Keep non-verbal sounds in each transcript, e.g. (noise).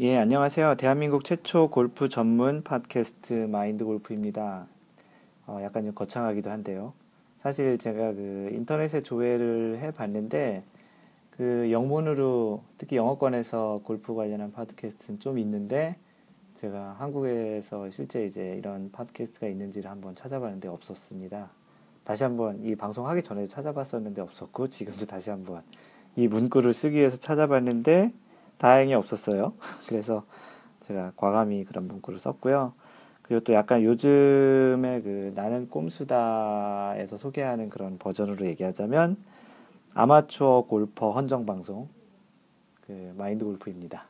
예, 안녕하세요. 대한민국 최초 골프 전문 팟캐스트 마인드 골프입니다. 어, 약간 좀 거창하기도 한데요. 사실 제가 그 인터넷에 조회를 해 봤는데 그 영문으로 특히 영어권에서 골프 관련한 팟캐스트는 좀 있는데 제가 한국에서 실제 이제 이런 팟캐스트가 있는지를 한번 찾아봤는데 없었습니다. 다시 한번 이 방송 하기 전에 찾아봤었는데 없었고 지금도 다시 한번 이 문구를 쓰기 위해서 찾아봤는데 다행히 없었어요. (laughs) 그래서 제가 과감히 그런 문구를 썼고요. 그리고 또 약간 요즘에 그 나는 꼼수다에서 소개하는 그런 버전으로 얘기하자면 아마추어 골퍼 헌정 방송 그 마인드 골프입니다.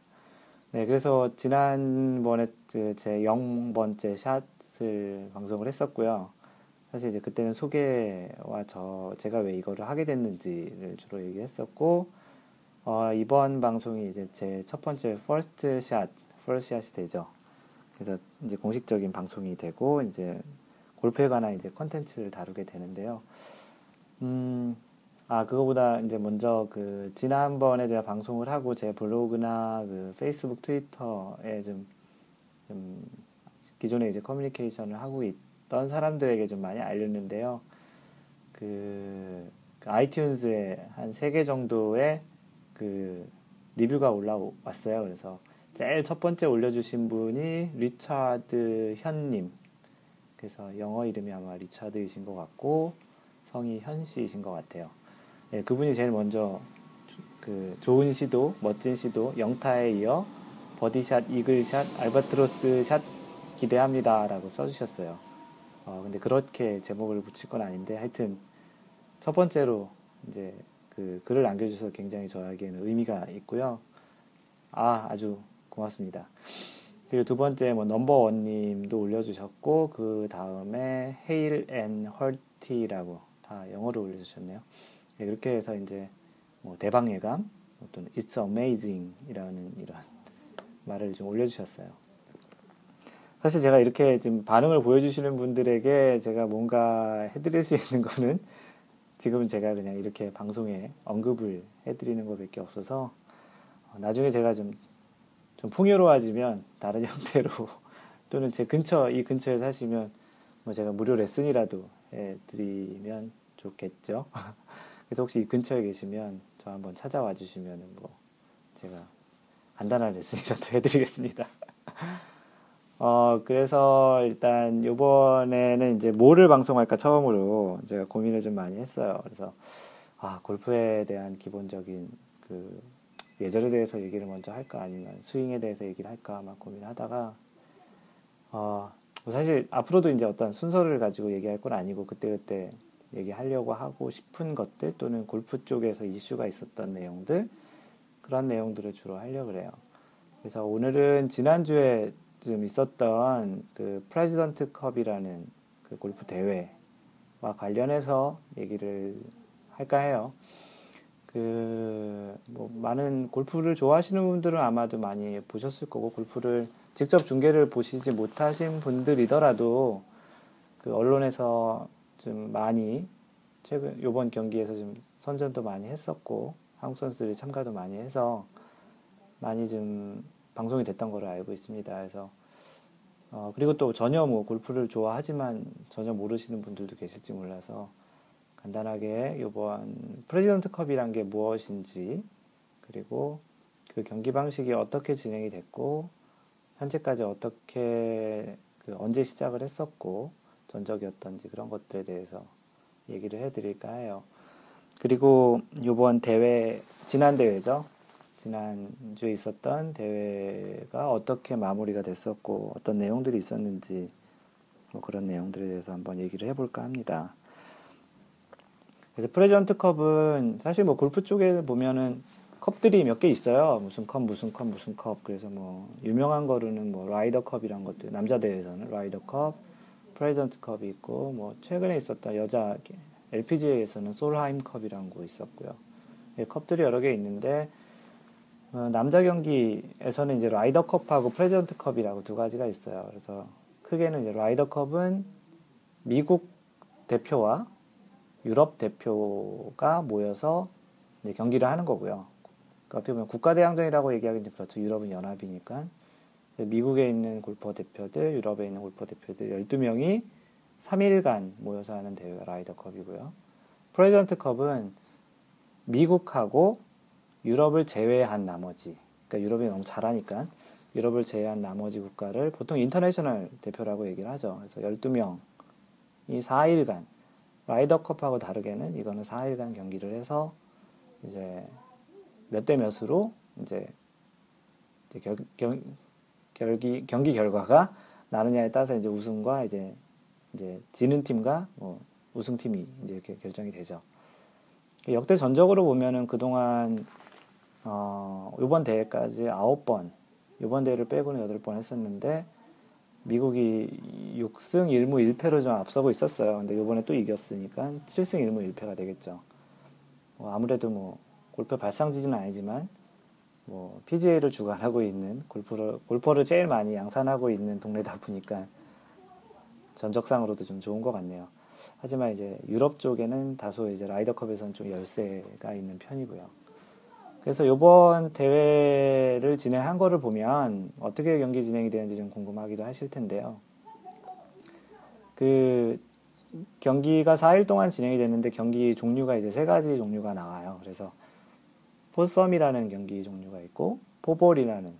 네, 그래서 지난번에 그제 0번째 샷을 방송을 했었고요. 사실 이제 그때는 소개와 저 제가 왜 이거를 하게 됐는지를 주로 얘기했었고 어, 이번 방송이 이제 제 첫 번째 first shot, first shot이 되죠. 그래서 이제 공식적인 방송이 되고 이제 골프에 관한 이제 컨텐츠를 다루게 되는데요. 음, 아 그거보다 이제 먼저 그 지난번에 제가 방송을 하고 제 블로그나 그 페이스북, 트위터에 좀, 좀 기존에 이제 커뮤니케이션을 하고 있던 사람들에게 좀 많이 알렸는데요. 그, 그 아이튠즈에 한 세 개 정도의 그 리뷰가 올라왔어요. 그래서 제일 첫 번째 올려주신 분이 리차드 현님. 그래서 영어 이름이 아마 리차드이신 것 같고 성이 현 씨이신 것 같아요. 네, 그분이 제일 먼저 그 좋은 시도, 멋진 시도, 영타에 이어 버디샷, 이글샷, 알바트로스 샷 기대합니다라고 써주셨어요. 어, 근데 그렇게 제목을 붙일 건 아닌데 하여튼 첫 번째로 이제 그 글을 남겨주셔서 굉장히 저에게는 의미가 있고요. 아, 아주 고맙습니다. 그리고 두 번째 뭐 number one님도 올려주셨고 그 다음에 hale and hearty라고 다 영어로 올려주셨네요. 네, 그렇게 해서 이제 뭐 대박 예감 또는 It's amazing이라는 이런 말을 좀 올려주셨어요. 사실 제가 이렇게 지금 반응을 보여주시는 분들에게 제가 뭔가 해드릴 수 있는 거는 지금은 제가 그냥 이렇게 방송에 언급을 해드리는 것밖에 없어서 어, 나중에 제가 좀, 좀 풍요로워지면 다른 (laughs) 형태로 또는 제 근처 이 근처에 사시면 뭐 제가 무료 레슨이라도 해드리면 좋겠죠. (laughs) 그래서 혹시 이 근처에 계시면 저 한번 찾아와 주시면 뭐 제가 간단한 레슨이라도 (laughs) 해드리겠습니다. 어, 그래서 일단 요번에는 이제 뭐를 방송할까 처음으로 제가 고민을 좀 많이 했어요. 그래서 아, 골프에 대한 기본적인 그 예절에 대해서 얘기를 먼저 할까 아니면 스윙에 대해서 얘기를 할까 막 고민을 하다가 어, 뭐 사실 앞으로도 이제 어떤 순서를 가지고 얘기할 건 아니고 그때그때 얘기하려고 하고 싶은 것들 또는 골프 쪽에서 이슈가 있었던 내용들 그런 내용들을 주로 하려고 그래요. 그래서 오늘은 지난주에 좀 있었던 그 프레지던트 컵이라는 그 골프 대회와 관련해서 얘기를 할까 해요. 그, 뭐, 많은 골프를 좋아하시는 분들은 아마도 많이 보셨을 거고, 골프를 직접 중계를 보시지 못하신 분들이더라도, 그 언론에서 좀 많이, 최근, 요번 경기에서 좀 선전도 많이 했었고, 한국 선수들이 참가도 많이 해서, 많이 좀 방송이 됐던 걸로 알고 있습니다. 그래서 어, 그리고 또 전혀 뭐 골프를 좋아하지만 전혀 모르시는 분들도 계실지 몰라서 간단하게 이번 프레지던트 컵이란 게 무엇인지 그리고 그 경기 방식이 어떻게 진행이 됐고 현재까지 어떻게 그 언제 시작을 했었고 전적이 어떤지 그런 것들에 대해서 얘기를 해드릴까 해요. 그리고 이번 대회 지난 대회죠. 지난주에 있었던 대회가 어떻게 마무리가 됐었고 어떤 내용들이 있었는지 뭐 그런 내용들에 대해서 한번 얘기를 해볼까 합니다. 그래서 프레젠트 컵은 사실 뭐 골프 쪽에 보면은 컵들이 몇 개 있어요. 무슨 컵, 무슨 컵, 무슨 컵. 그래서 뭐 유명한 거로는 뭐 라이더 컵이란 것들 남자 대회에서는 라이더 컵, 프레지던트 컵이 있고 뭐 최근에 있었던 여자 LPGA에서는 솔하임 컵이란 거 있었고요. 예, 컵들이 여러 개 있는데 어, 남자 경기에서는 이제 라이더컵하고 프레지던트 컵이라고 두 가지가 있어요. 그래서 크게는 이제 라이더컵은 미국 대표와 유럽 대표가 모여서 경기를 하는 거고요. 그러니까 어떻게 보면 국가대항전이라고 얘기하기는 그렇죠. 유럽은 연합이니까. 미국에 있는 골퍼 대표들, 유럽에 있는 골퍼 대표들 12명이 3일간 모여서 하는 대회가 라이더컵이고요. 프레지던트 컵은 미국하고 유럽을 제외한 나머지, 그러니까 유럽이 너무 잘하니까 유럽을 제외한 나머지 국가를 보통 인터내셔널 대표라고 얘기를 하죠. 그래서 12명이 4일간 라이더컵하고 다르게는 이거는 4일간 경기를 해서 이제 몇 대 몇으로 이제, 겨, 경, 결기, 경기 결과가 나느냐에 따라서 이제 우승과 이제 이제 지는 팀과 뭐 우승팀이 이제 이렇게 결정이 되죠. 역대 전적으로 보면은 그동안 어, 이번 대회까지 9번, 이번 대회를 빼고는 8번 했었는데 미국이 6승 1무 1패로 좀 앞서고 있었어요. 근데 이번에 또 이겼으니까 7승 1무 1패가 되겠죠. 뭐 아무래도 뭐 골프 발상지지는 아니지만 뭐 PGA를 주관하고 있는 골프를 골퍼를 제일 많이 양산하고 있는 동네다 보니까 전적상으로도 좀 좋은 것 같네요. 하지만 이제 유럽 쪽에는 다소 이제 라이더컵에서는 좀 열세가 있는 편이고요. 그래서 이번 대회를 진행한 거를 보면 어떻게 경기 진행이 되는지 좀 궁금하기도 하실 텐데요. 그 경기가 4일 동안 진행이 됐는데 경기 종류가 이제 세 가지 종류가 나와요. 그래서 포썸이라는 경기 종류가 있고 포볼이라는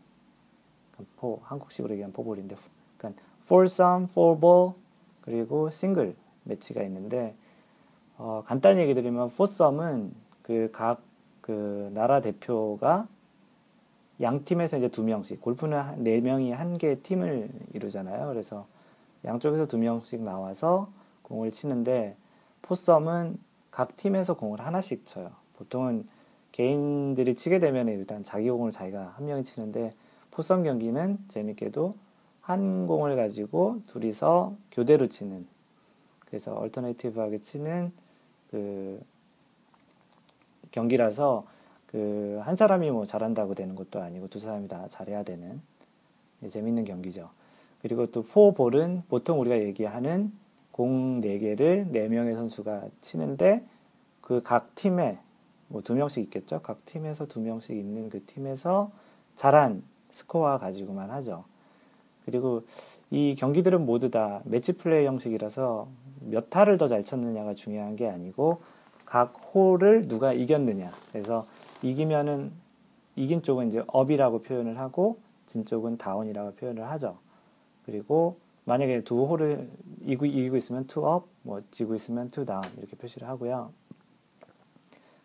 포 한국식으로 얘기하면 포볼인데 그러니까 포썸, 포볼 그리고 싱글 매치가 있는데 어, 간단히 얘기 드리면 포썸은 그각 그그 나라 대표가 양 팀에서 이제 두 명씩 골프는 네 명이 한 개의 팀을 이루잖아요. 그래서 양쪽에서 두 명씩 나와서 공을 치는데 포썸은 각 팀에서 공을 하나씩 쳐요. 보통은 개인들이 치게 되면 일단 자기 공을 자기가 한 명이 치는데 포썸 경기는 재밌게도 한 공을 가지고 둘이서 교대로 치는 그래서 얼터네이티브하게 치는 그 경기라서 그 한 사람이 뭐 잘한다고 되는 것도 아니고 두 사람이 다 잘해야 되는 재밌는 경기죠. 그리고 또 포볼은 보통 우리가 얘기하는 공 4개를 4명의 선수가 치는데 그 각 팀에 뭐두 명씩 있겠죠. 각 팀에서 두 명씩 있는 그 팀에서 잘한 스코어 가지고만 하죠. 그리고 이 경기들은 모두 다 매치 플레이 형식이라서 몇 타를 더 잘 쳤느냐가 중요한 게 아니고 각 홀을 누가 이겼느냐. 그래서 이기면은 이긴 쪽은 이제 up이라고 표현을 하고 진 쪽은 down이라고 표현을 하죠. 그리고 만약에 두 홀을 이기고, 이기고 있으면 two up, 뭐 지고 있으면 two down 이렇게 표시를 하고요.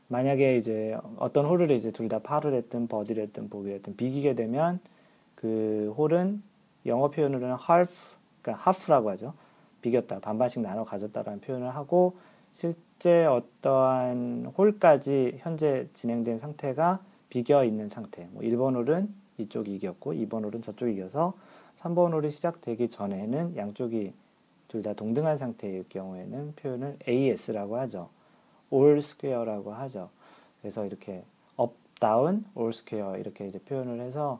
만약에 이제 어떤 홀을 이제 둘 다 파를 했든 버디를 했든 보기를 했든 비기게 되면 그 홀은 영어 표현으로는 half, 그러니까 half라고 하죠. 비겼다, 반반씩 나눠 가졌다라는 표현을 하고 실 제 어떠한 홀까지 현재 진행된 상태가 비겨 있는 상태. 뭐 1번 홀은 이쪽이 이겼고 2번 홀은 저쪽이 이겨서 3번 홀이 시작되기 전에는 양쪽이 둘 다 동등한 상태일 경우에는 표현을 AS라고 하죠. all square라고 하죠. 그래서 이렇게 up, down, all square 이렇게 이제 표현을 해서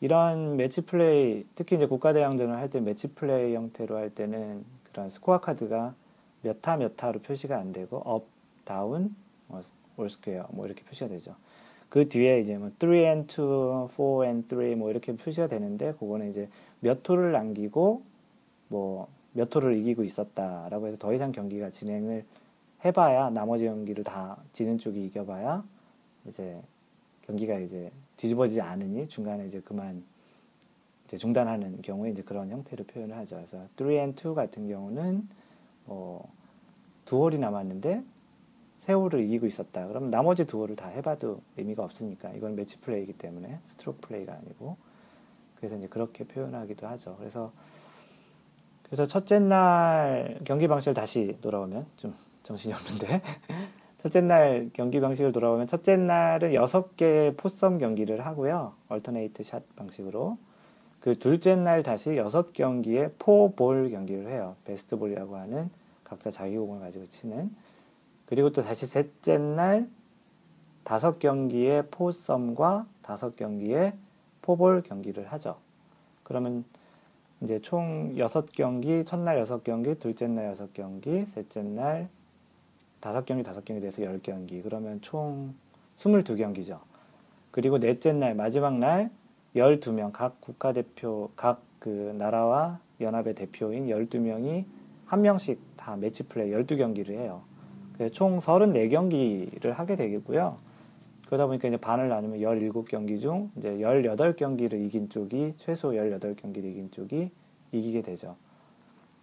이런 매치 플레이, 특히 이제 국가대항전을 할 때 매치 플레이 형태로 할 때는 그런 스코어 카드가 몇타 몇 타로 표시가 안 되고 up, down, 뭐, all square 뭐 이렇게 표시가 되죠. 그 뒤에 이제 뭐 3 and 2, 4 and 3 뭐 이렇게 표시가 되는데 그거는 이제 몇 호를 남기고 뭐몇 호를 이기고 있었다라고 해서 더 이상 경기가 진행을 해봐야 나머지 경기를 다 지는 쪽이 이겨봐야 이제 경기가 이제 뒤집어지지 않으니 중간에 이제 그만 이제 중단하는 경우에 이제 그런 형태로 표현을 하죠. 그래서 3 and 2 같은 경우는 뭐 두 홀이 남았는데 세 홀을 이기고 있었다. 그러면 나머지 두 홀을 다 해봐도 의미가 없으니까 이건 매치 플레이이기 때문에 스트로크 플레이가 아니고 그래서 이제 그렇게 표현하기도 하죠. 그래서 그래서 첫째 날 경기 방식을 다시 돌아오면 좀 정신이 없는데. (laughs) 첫째 날 경기 방식을 돌아오면 첫째 날은 여섯 개의 포썸 경기를 하고요. alternate shot 방식으로. 그 둘째 날 다시 여섯 경기의 포볼 경기를 해요. 베스트볼이라고 하는 각자 자기 공을 가지고 치는. 그리고 또 다시 셋째 날 다섯 경기의 포섬과 다섯 경기의 포볼 경기를 하죠. 그러면 이제 총 여섯 경기, 첫날 여섯 경기, 둘째 날 여섯 경기, 셋째 날 다섯 경기 다섯 경기 돼서 열 경기 그러면 총 스물두 경기죠. 그리고 넷째 날 마지막 날 12명 각 국가대표 각 그 나라와 연합의 대표인 12명이 한 명씩 다 매치 플레이 12경기를 해요. 총 34경기를 하게 되겠고요. 그러다 보니까 이제 반을 나누면 17경기 중 이제 18경기를 이긴 쪽이 최소 18경기를 이긴 쪽이 이기게 되죠.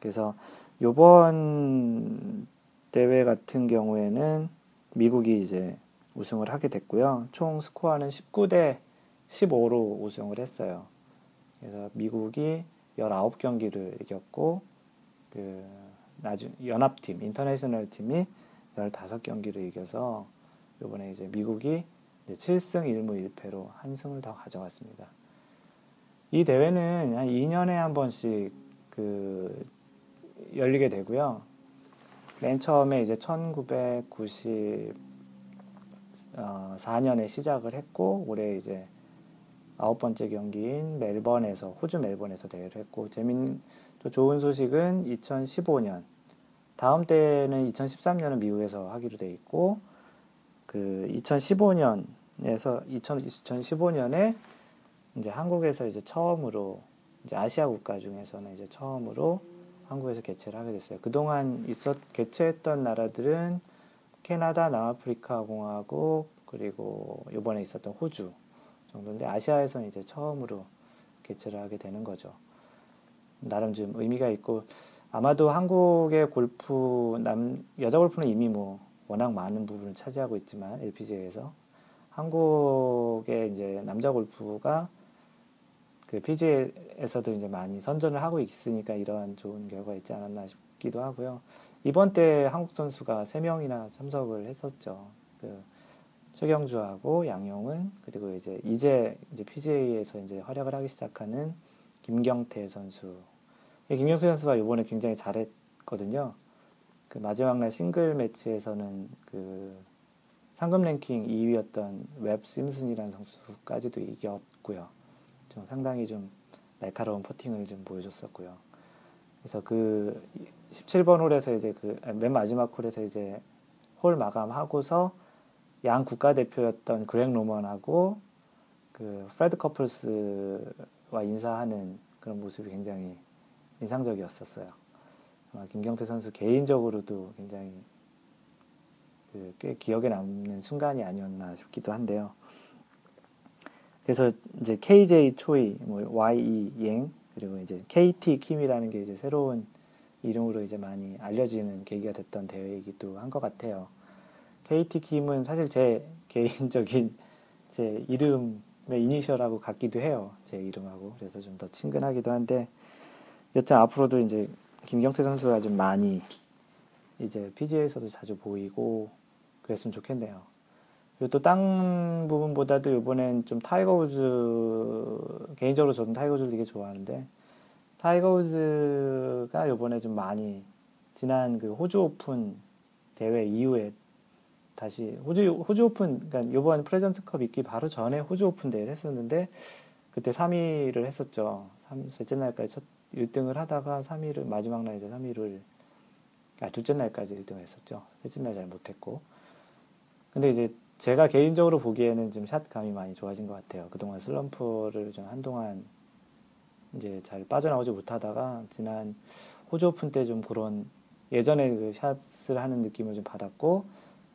그래서 요번 대회 같은 경우에는 미국이 이제 우승을 하게 됐고요. 총 스코어는 19대 15로 우승을 했어요. 그래서 미국이 19경기를 이겼고 그 나중 연합팀 인터내셔널 팀이 15경기를 이겨서 이번에 이제 미국이 이제 7승 1무 1패로 한 승을 더 가져갔습니다. 이 대회는 한 2년에 한 번씩 그 열리게 되고요. 맨 처음에 이제 1994년에 어, 시작을 했고 올해 이제 아홉 번째 경기인 멜번에서 호주 멜번에서 대회를 했고 재민 또 좋은 소식은 2015년 다음 때는 2013년은 미국에서 하기로 돼 있고 그 2015년에서 2015년에 이제 한국에서 이제 처음으로 이제 아시아 국가 중에서는 이제 처음으로 한국에서 개최를 하게 됐어요. 그동안 있었 개최했던 나라들은 캐나다, 남아프리카 공화국 그리고 이번에 있었던 호주 정도인데 아시아에서는 이제 처음으로 개최를 하게 되는 거죠. 나름 좀 의미가 있고 아마도 한국의 골프 남 여자 골프는 이미 뭐 워낙 많은 부분을 차지하고 있지만 LPGA에서 한국의 이제 남자 골프가 그 PGA에서도 이제 많이 선전을 하고 있으니까 이러한 좋은 결과가 있지 않았나 싶기도 하고요. 이번 때 한국 선수가 3명이나 참석을 했었죠. 그 최경주하고 양용은 그리고 이제 이제 이제 PGA에서 이제 활약을 하기 시작하는 김경태 선수. 김경태 선수가 이번에 굉장히 잘했거든요. 그 마지막 날 싱글 매치에서는 그 상금 랭킹 2위였던 웹 심슨이라는 선수까지도 이겼고요. 좀 상당히 좀 날카로운 퍼팅을 좀 보여줬었고요. 그래서 그 17번 홀에서 이제 그 맨 마지막 홀에서 이제 홀 마감하고서 양 국가대표였던 그렉 노먼하고 그 프레드 커플스 와 인사하는 그런 모습이 굉장히 인상적이었었어요. 김경태 선수 개인적으로도 굉장히 그 꽤 기억에 남는 순간이 아니었나 싶기도 한데요. 그래서 이제 KJ 초이, 뭐 YE 행 그리고 이제 KT 킴이라는 게 이제 새로운 이름으로 이제 많이 알려지는 계기가 됐던 대회이기도 한 것 같아요. KT 킴은 사실 제 (laughs) 개인적인 제 이름의 이니셜하고 같기도 해요. 제 이름하고. 그래서 좀 더 친근하기도 한데, 여튼 앞으로도 이제 김경태 선수가 좀 많이 이제 PGA에서도 자주 보이고 그랬으면 좋겠네요. 그리고 또 딴 부분보다도 이번엔 좀 타이거 우즈 개인적으로 저는 타이거 우즈를 되게 좋아하는데 타이거 우즈가 이번에 좀 많이 지난 그 호주 오픈 대회 이후에 다시 호주 호주 오픈 그러니까 이번 프레지던트컵 있기 바로 전에 호주 오픈 대회를 했었는데 그때 3위를 했었죠. 3, 셋째 날까지 첫 1등을 하다가 3위를 마지막 날 이제 3위를 아 둘째 날까지 1등을 했었죠. 셋째 날 잘 못했고 근데 이제 제가 개인적으로 보기에는 지금 샷 감이 많이 좋아진 것 같아요. 그동안 슬럼프를 좀 한동안 이제 잘 빠져나오지 못하다가 지난 호주 오픈 때 좀 그런 예전에 그 샷을 하는 느낌을 좀 받았고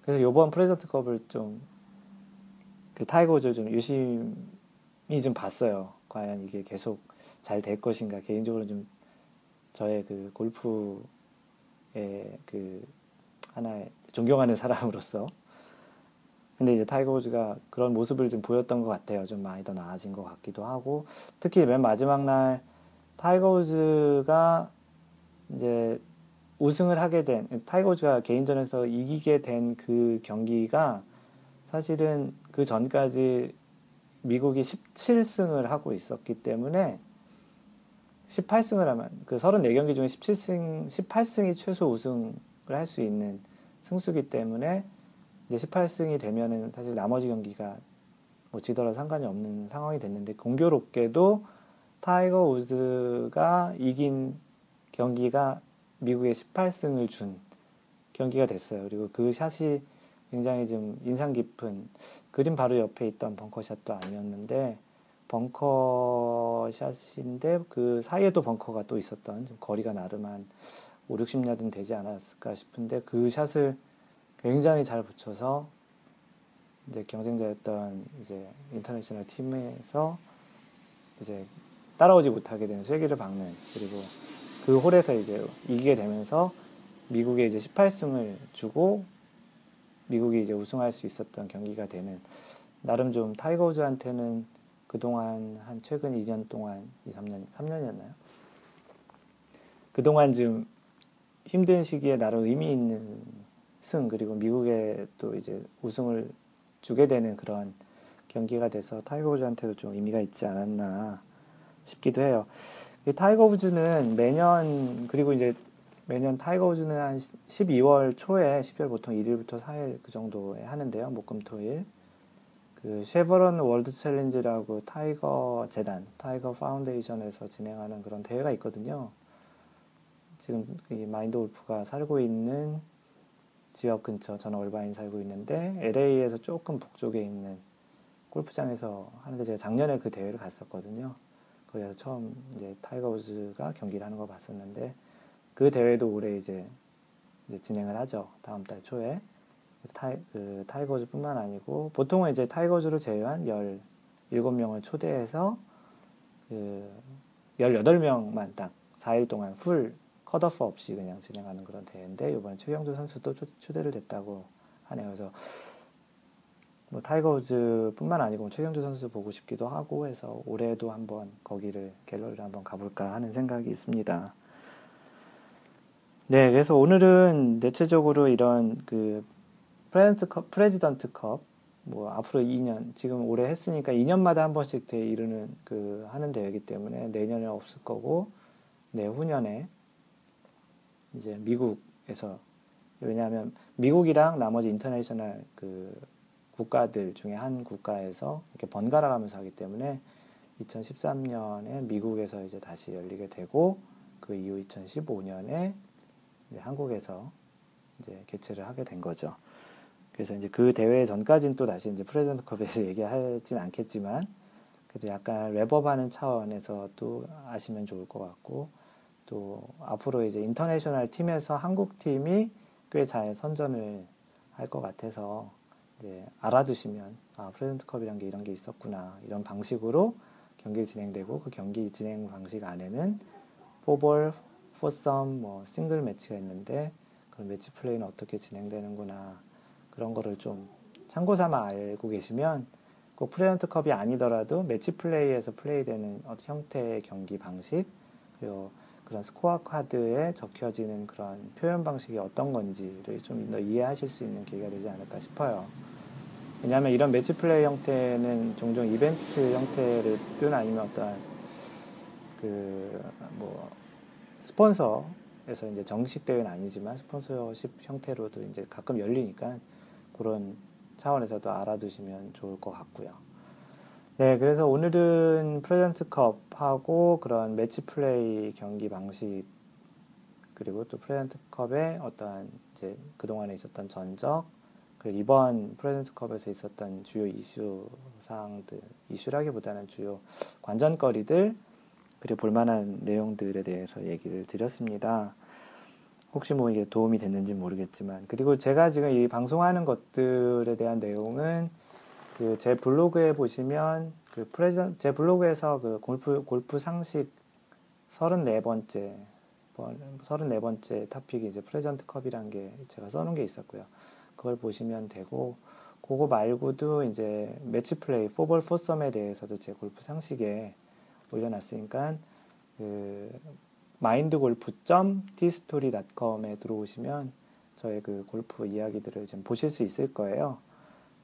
그래서 요번 프레지던트컵을 좀 그 타이거 우즈 좀 유심히 좀 봤어요. 과연 이게 계속 잘 될 것인가 개인적으로 좀 저의 그 골프의 그 하나의 존경하는 사람으로서 근데 이제 타이거 우즈가 그런 모습을 좀 보였던 것 같아요. 좀 많이 더 나아진 것 같기도 하고 특히 맨 마지막 날 타이거 우즈가 이제 우승을 하게 된 타이거 우즈가 개인전에서 이기게 된 그 경기가 사실은 그 전까지 미국이 17승을 하고 있었기 때문에 18승을 하면 그 34경기 중에 17승 18승이 최소 우승을 할 수 있는 승수기 때문에 이제 18승이 되면은 사실 나머지 경기가 뭐 지더라도 상관이 없는 상황이 됐는데 공교롭게도 타이거 우즈가 이긴 경기가 미국에 18승을 준 경기가 됐어요. 그리고 그 샷이 굉장히 좀 인상 깊은 그림 바로 옆에 있던 벙커샷도 아니었는데 벙커샷인데 그 사이에도 벙커가 또 있었던 좀 거리가 나름 한 5, 60야드는 되지 않았을까 싶은데 그 샷을 굉장히 잘 붙여서 이제 경쟁자였던 이제 인터내셔널 팀에서 이제 따라오지 못하게 되는 쐐기를 박는 그리고 그 홀에서 이제 이기게 되면서 미국에 이제 18승을 주고 미국이 이제 우승할 수 있었던 경기가 되는 나름 좀 타이거 우즈한테는 그동안 한 최근 2년 동안 2, 3년 3년이었나요? 그동안 좀 힘든 시기에 나름 의미 있는 승 그리고 미국에 또 이제 우승을 주게 되는 그런 경기가 돼서 타이거 우즈한테도 좀 의미가 있지 않았나 싶기도 해요. 타이거 우즈는 매년 그리고 이제 매년 타이거 우즈는 한 12월 초에 12월 보통 1일부터 4일 그 정도에 하는데요. 목금토일. 그 쉐버런 월드 챌린지라고 타이거 재단, 타이거 파운데이션에서 진행하는 그런 대회가 있거든요. 지금 이 마인드 골프가 살고 있는 지역 근처, 저는 얼바인 살고 있는데 LA에서 조금 북쪽에 있는 골프장에서 하는데 제가 작년에 그 대회를 갔었거든요. 거기서 처음 이제 타이거 우즈가 경기를 하는 거 봤었는데 그 대회도 올해 이제, 이제 진행을 하죠. 다음 달 초에. 타이, 그 타이거 우즈뿐만 아니고 보통은 이제 타이거 우즈를 제외한 17명을 초대해서 그 18명만 딱 4일 동안 full 컷오프 없이 그냥 진행하는 그런 대회인데 이번에 최경주 선수도 초대를 됐다고 하네요. 그래서 뭐 타이거우즈뿐만 아니고 최경주 선수 보고 싶기도 하고 해서 올해도 한번 거기를 갤러리를 한번 가볼까 하는 생각이 있습니다. 네, 그래서 오늘은 대체적으로 이런 그 프레지던트 컵, 프레지던트 컵, 뭐 앞으로 2년, 지금 올해 했으니까 2년마다 한 번씩 대 이루는 그 하는 대회이기 때문에 내년에 없을 거고 내후년에 이제 미국에서 왜냐하면 미국이랑 나머지 international 그 국가들 중에 한 국가에서 이렇게 번갈아 가면서 하기 때문에 2013년에 미국에서 이제 다시 열리게 되고 그 이후 2015년에 한국에서 이제 개최를 하게 된 거죠. 그래서 이제 그 대회 전까지는 또 다시 이제 프레지던트 컵에서 얘기하진 않겠지만 그래도 약간 wrap up하는 차원에서 또 아시면 좋을 것 같고 또 앞으로 이제 인터내셔널 팀에서 한국 팀이 꽤 잘 선전을 할 것 같아서 이제 알아두시면 아 프레지던트 컵이란 게 이런 게 있었구나 이런 방식으로 경기 진행되고 그 경기 진행 방식 안에는 포볼, 포섬, 뭐 싱글 매치가 있는데 그런 매치 플레이는 어떻게 진행되는구나 그런 거를 좀 참고 삼아 알고 계시면 꼭 프레지던트 컵이 아니더라도 매치 플레이에서 플레이되는 어떤 형태의 경기 방식 그리고 그런 스코어 카드에 적혀지는 그런 표현 방식이 어떤 건지를 좀 더 이해하실 수 있는 계기가 되지 않을까 싶어요. 왜냐하면 이런 매치 플레이 형태는 종종 이벤트 형태든 아니면 어떤 그뭐 스폰서에서 이제 정식 대회는 아니지만 스폰서십 형태로도 이제 가끔 열리니까 그런 차원에서도 알아두시면 좋을 것 같고요. 네, 그래서 오늘은 프레지던트 컵하고 그런 매치 플레이 경기 방식 그리고 또 프레지던트 컵의 어떠한 이제 그동안에 있었던 전적 이번 프레지던트 컵에서 있었던 주요 이슈 사항들 이슈라기보다는 주요 관전거리들 그리고 볼만한 내용들에 대해서 얘기를 드렸습니다. 혹시 뭐 이게 도움이 됐는지 모르겠지만 그리고 제가 지금 이 방송하는 것들에 대한 내용은 그 제 블로그에 보시면 그 프레젠 제 블로그에서 그 골프 골프 상식 34번째 34번째 topic이 이제 프레지던트 컵이란 게 제가 써놓은 게 있었고요. 그걸 보시면 되고 그거 말고도 이제 매치 플레이 포볼 포섬에 대해서도 제 골프 상식에 올려놨으니까 그 마인드 골프.tistory.com에 들어오시면 저의 그 골프 이야기들을 좀 보실 수 있을 거예요.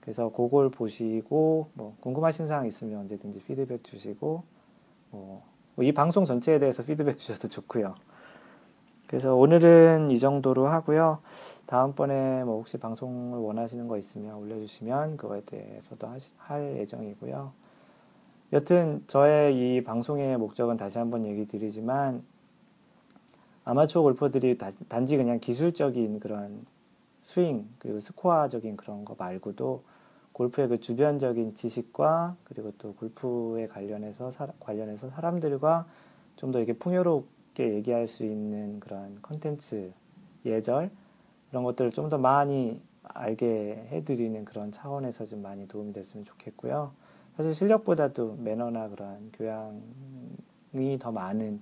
그래서 그걸 보시고 뭐 궁금하신 사항 있으면 언제든지 피드백 주시고 뭐 이 방송 전체에 대해서 피드백 주셔도 좋고요. 그래서 오늘은 이 정도로 하고요. 다음번에 뭐 혹시 방송을 원하시는 거 있으면 올려주시면 그거에 대해서도 하시, 할 예정이고요. 여튼 저의 이 방송의 목적은 다시 한번 얘기 드리지만 아마추어 골퍼들이 단지 그냥 기술적인 그런 스윙 그리고 스코어적인 그런 거 말고도 골프의 그 주변적인 지식과 그리고 또 골프에 관련해서 사, 관련해서 사람들과 좀 더 이렇게 풍요롭 게 얘기할 수 있는 그런 컨텐츠 예절 이런 것들을 좀 더 많이 알게 해드리는 그런 차원에서 좀 많이 도움이 됐으면 좋겠고요. 사실 실력보다도 매너나 그런 교양이 더 많은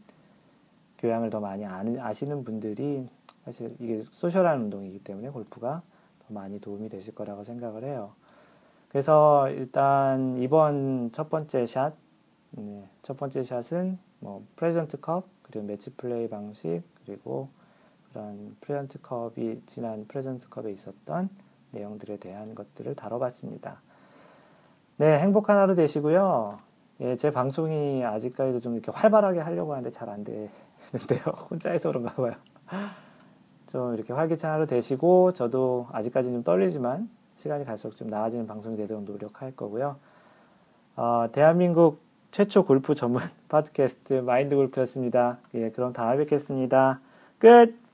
교양을 더 많이 아는, 아시는 분들이 사실 이게 social한 운동이기 때문에 골프가 더 많이 도움이 되실 거라고 생각을 해요. 그래서 일단 이번 첫 번째 샷, 네, 첫 번째 샷은 뭐 프레지던트 컵 그리고 매치 플레이 방식 그리고 그런 프레지던트 컵이 지난 프레지던트 컵에 있었던 내용들에 대한 것들을 다뤄봤습니다. 네, 행복한 하루 되시고요. 예, 제 방송이 아직까지도 좀 이렇게 활발하게 하려고 하는데 잘 안 되는데요. (laughs) 혼자 해서 그런가 봐요. 좀 이렇게 활기찬 하루 되시고, 저도 아직까지는 좀 떨리지만, 시간이 갈수록 좀 나아지는 방송이 되도록 노력할 거고요. 어, 대한민국 최초 골프 전문 (laughs) 팟캐스트 마인드 골프였습니다. 예, 그럼 다음에 뵙겠습니다. 끝!